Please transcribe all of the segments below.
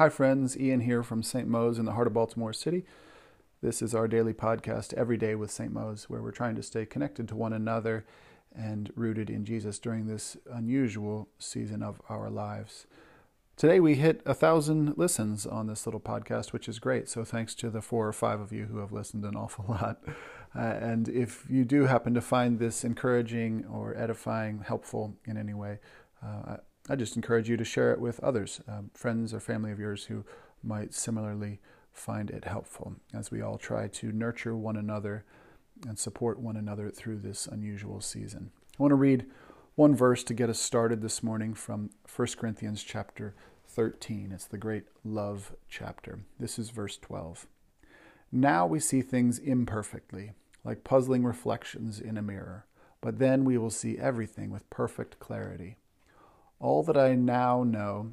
Hi, friends. Ian here from St. Mo's in the heart of Baltimore City. This is our daily podcast, Every Day with St. Mo's, where we're trying to stay connected to one another and rooted in Jesus during this unusual season of our lives. Today we hit a thousand listens on this little podcast, which is great. So thanks to the four or five of you who have listened an awful lot. Uh, and if you do happen to find this encouraging or edifying, helpful in any way, uh, I just encourage you to share it with others, um, friends or family of yours who might similarly find it helpful as we all try to nurture one another and support one another through this unusual season. I want to read one verse to get us started this morning from 1 Corinthians chapter 13. It's the great love chapter. This is verse 12. Now we see things imperfectly, like puzzling reflections in a mirror, but then we will see everything with perfect clarity. All that I now know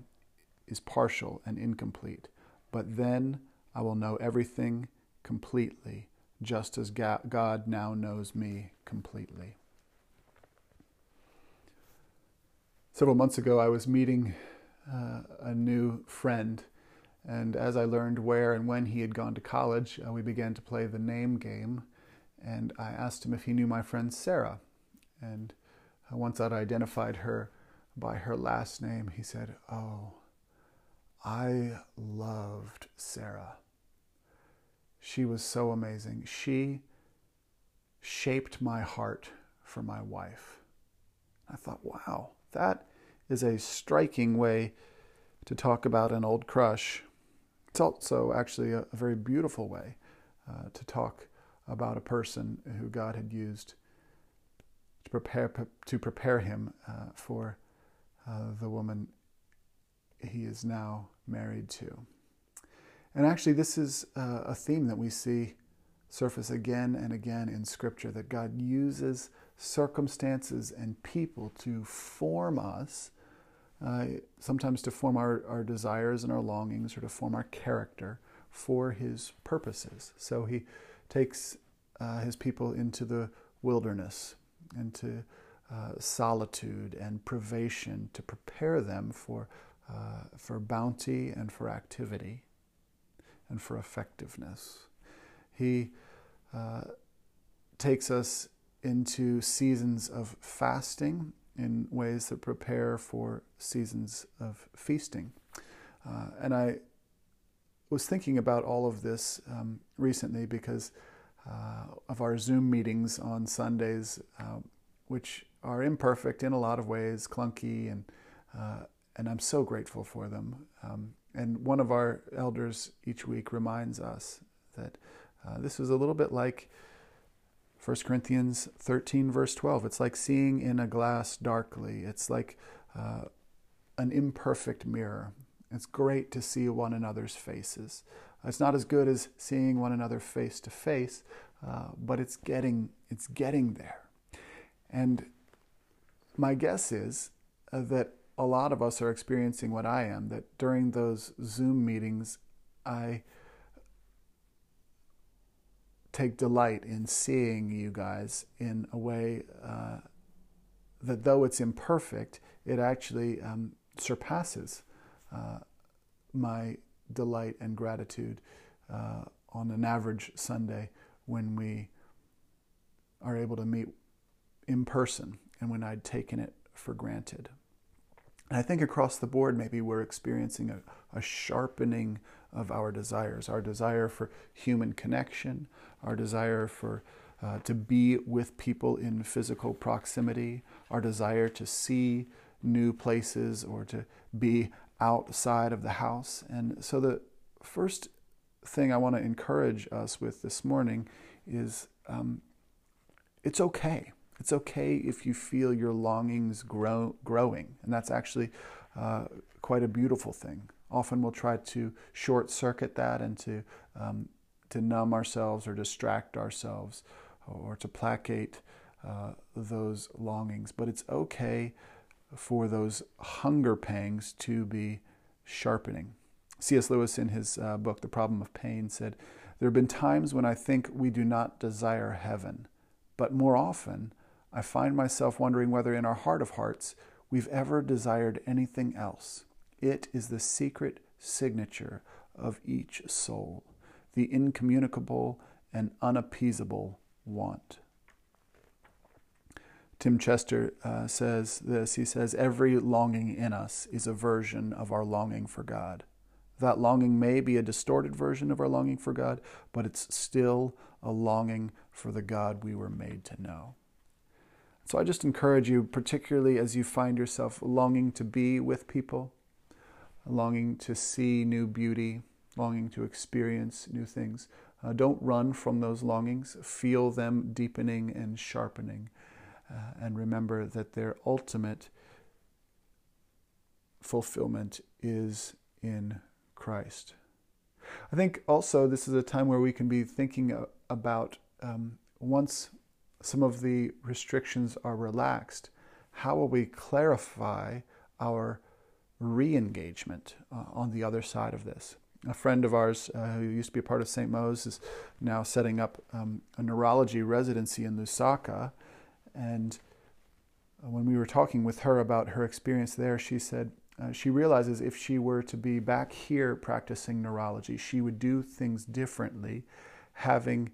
is partial and incomplete, but then I will know everything completely, just as God now knows me completely. Several months ago, I was meeting uh, a new friend, and as I learned where and when he had gone to college, uh, we began to play the name game. And I asked him if he knew my friend Sarah. And uh, once I'd identified her, by her last name, he said, Oh, I loved Sarah. She was so amazing. She shaped my heart for my wife. I thought, wow, that is a striking way to talk about an old crush. It's also actually a, very beautiful way uh, to talk about a person who God had used to prepare to prepare him uh, for uh, the woman he is now married to. And actually, this is uh, a theme that we see surface again and again in Scripture that God uses circumstances and people to form us, uh, sometimes to form our, our desires and our longings or to form our character for His purposes. So He takes uh, His people into the wilderness, into uh, solitude and privation to prepare them for, uh, for bounty and for activity and for effectiveness. He uh, takes us into seasons of fasting in ways that prepare for seasons of feasting. Uh, and I was thinking about all of this um, recently because uh, of our Zoom meetings on Sundays, uh, which are imperfect in a lot of ways, clunky, and uh, and I'm so grateful for them. Um, and one of our elders each week reminds us that uh, this is a little bit like 1 Corinthians 13, verse 12. It's like seeing in a glass darkly. It's like uh, an imperfect mirror. It's great to see one another's faces. It's not as good as seeing one another face to face, uh, but it's getting it's getting there. And my guess is uh, that a lot of us are experiencing what I am, that during those Zoom meetings, I take delight in seeing you guys in a way uh, that, though it's imperfect, it actually um, surpasses uh, my delight and gratitude uh, on an average Sunday when we are able to meet in person and when I'd taken it for granted. And I think across the board, maybe we're experiencing a, a sharpening of our desires our desire for human connection, our desire for uh, to be with people in physical proximity, our desire to see new places or to be outside of the house. And so, the first thing I want to encourage us with this morning is um, it's okay. It's okay if you feel your longings grow, growing, and that's actually uh, quite a beautiful thing. Often we'll try to short circuit that and to, um, to numb ourselves or distract ourselves or to placate uh, those longings. But it's okay for those hunger pangs to be sharpening. C.S. Lewis, in his uh, book, The Problem of Pain, said, There have been times when I think we do not desire heaven, but more often I find myself wondering whether in our heart of hearts we've ever desired anything else. It is the secret signature of each soul, the incommunicable and unappeasable want. Tim Chester uh, says this. He says, Every longing in us is a version of our longing for God. That longing may be a distorted version of our longing for God, but it's still a longing for the God we were made to know. So I just encourage you, particularly as you find yourself longing to be with people, longing to see new beauty, longing to experience new things. Uh, don't run from those longings. Feel them deepening and sharpening. Uh, and remember that their ultimate fulfillment is in Christ. I think also this is a time where we can be thinking about um, once some of the restrictions are relaxed, how will we clarify our re engagement uh, on the other side of this? A friend of ours uh, who used to be a part of St. Mo's is now setting up um, a neurology residency in Lusaka. And uh, when we were talking with her about her experience there, she said uh, she realizes if she were to be back here practicing neurology, she would do things differently, having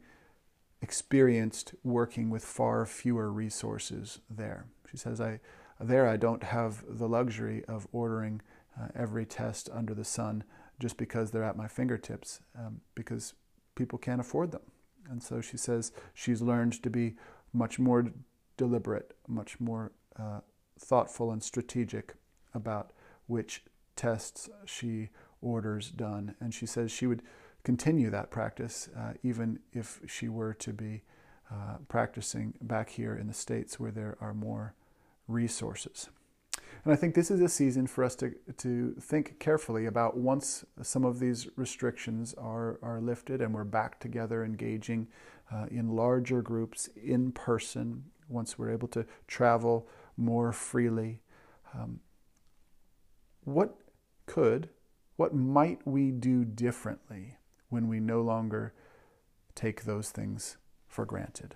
experienced working with far fewer resources there. She says, I, there I don't have the luxury of ordering uh, every test under the sun just because they're at my fingertips, um, because people can't afford them. And so she says she's learned to be much more deliberate, much more uh, thoughtful and strategic about which tests she orders done. And she says she would continue that practice, uh, even if she were to be uh, practicing back here in the States where there are more resources. And I think this is a season for us to, to think carefully about once some of these restrictions are, are lifted and we're back together engaging uh, in larger groups in person, once we're able to travel more freely. Um, what could, what might we do differently when we no longer take those things for granted.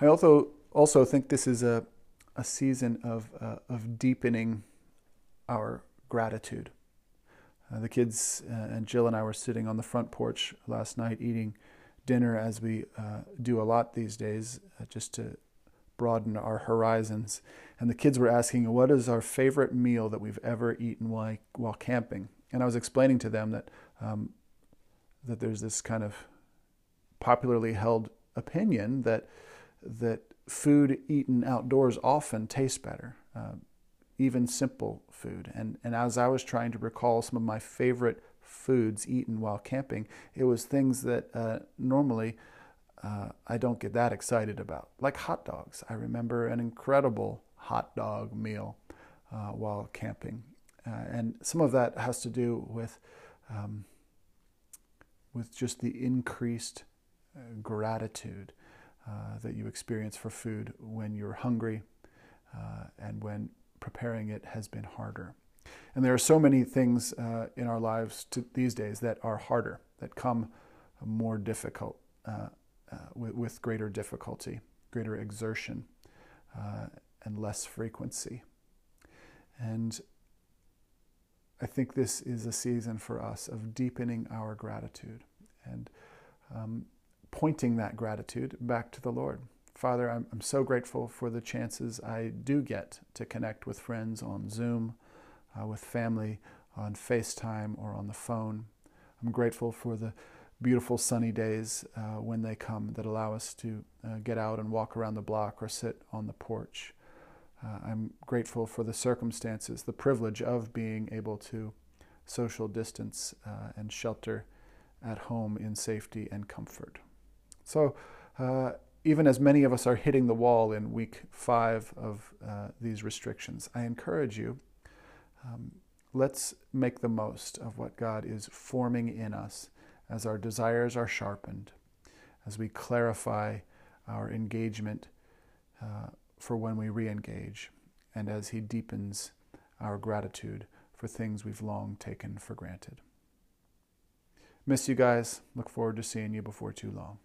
I also also think this is a, a season of, uh, of deepening our gratitude. Uh, the kids uh, and Jill and I were sitting on the front porch last night eating dinner, as we uh, do a lot these days, uh, just to broaden our horizons. And the kids were asking, What is our favorite meal that we've ever eaten while, while camping? And I was explaining to them that um, that there's this kind of popularly held opinion that that food eaten outdoors often tastes better, uh, even simple food. And and as I was trying to recall some of my favorite foods eaten while camping, it was things that uh, normally uh, I don't get that excited about, like hot dogs. I remember an incredible hot dog meal uh, while camping uh, and some of that has to do with, um, with just the increased uh, gratitude uh, that you experience for food when you're hungry uh, and when preparing it has been harder. And there are so many things uh, in our lives to, these days that are harder, that come more difficult, uh, with, with, greater difficulty, greater exertion, and less frequency. And I think this is a season for us of deepening our gratitude and um, pointing that gratitude back to the Lord. Father, I'm, I'm so grateful for the chances I do get to connect with friends on Zoom, uh, with family on FaceTime or on the phone. I'm grateful for the beautiful sunny days uh, when they come that allow us to uh, get out and walk around the block or sit on the porch. Uh, I'm grateful for the circumstances, the privilege of being able to social distance uh, and shelter at home in safety and comfort. So, uh, even as many of us are hitting the wall in week five of uh, these restrictions, I encourage you um, let's make the most of what God is forming in us as our desires are sharpened, as we clarify our engagement uh, for when we re engage, and as He deepens our gratitude for things we've long taken for granted. Miss you guys. Look forward to seeing you before too long.